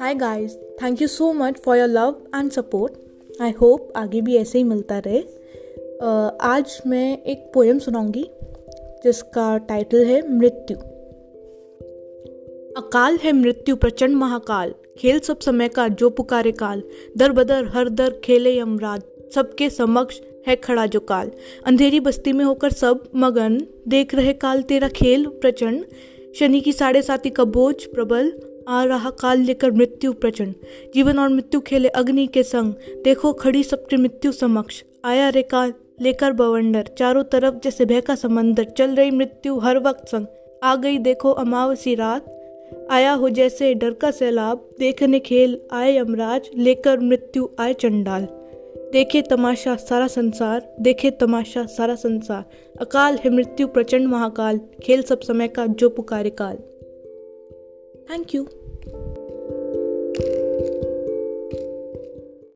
Hi guys thank you so much for your love and support I hope आगे भी ऐसे ही मिलता रहे। uh, आज मैं एक पोएम सुनाऊँगी जिसका टाइटल है मृत्यु। अकाल है मृत्यु प्रचंड महाकाल। खेल सब समय का जो पुकारे काल। दर बदर हर दर खेले यमराज। सबके समक्ष है खड़ा जो काल। अंधेरी बस्ती में होकर सब मगन देख रहे काल, तेरा खेल प्रचंड। शनि की साढ़े साथी का बोझ प्रबल, आ रहा काल लेकर मृत्यु प्रचंड। जीवन और मृत्यु खेले अग्नि के संग। देखो खड़ी सबके मृत्यु समक्ष। आया रे काल, लेकर बवंडर। चारों तरफ़ जैसे भय का समंदर। चल रही मृत्यु हर वक्त संग। आ गई देखो अमावसी रात। आया हो जैसे डर का सैलाब। देखने खेल आए यमराज, लेकर मृत्यु आए चंडाल। देखे तमाशा सारा संसार, देखे तमाशा सारा संसार। अकाल है मृत्यु, प्रचंड महाकाल, खेल सब समय का जो पुकारे काल। Thank you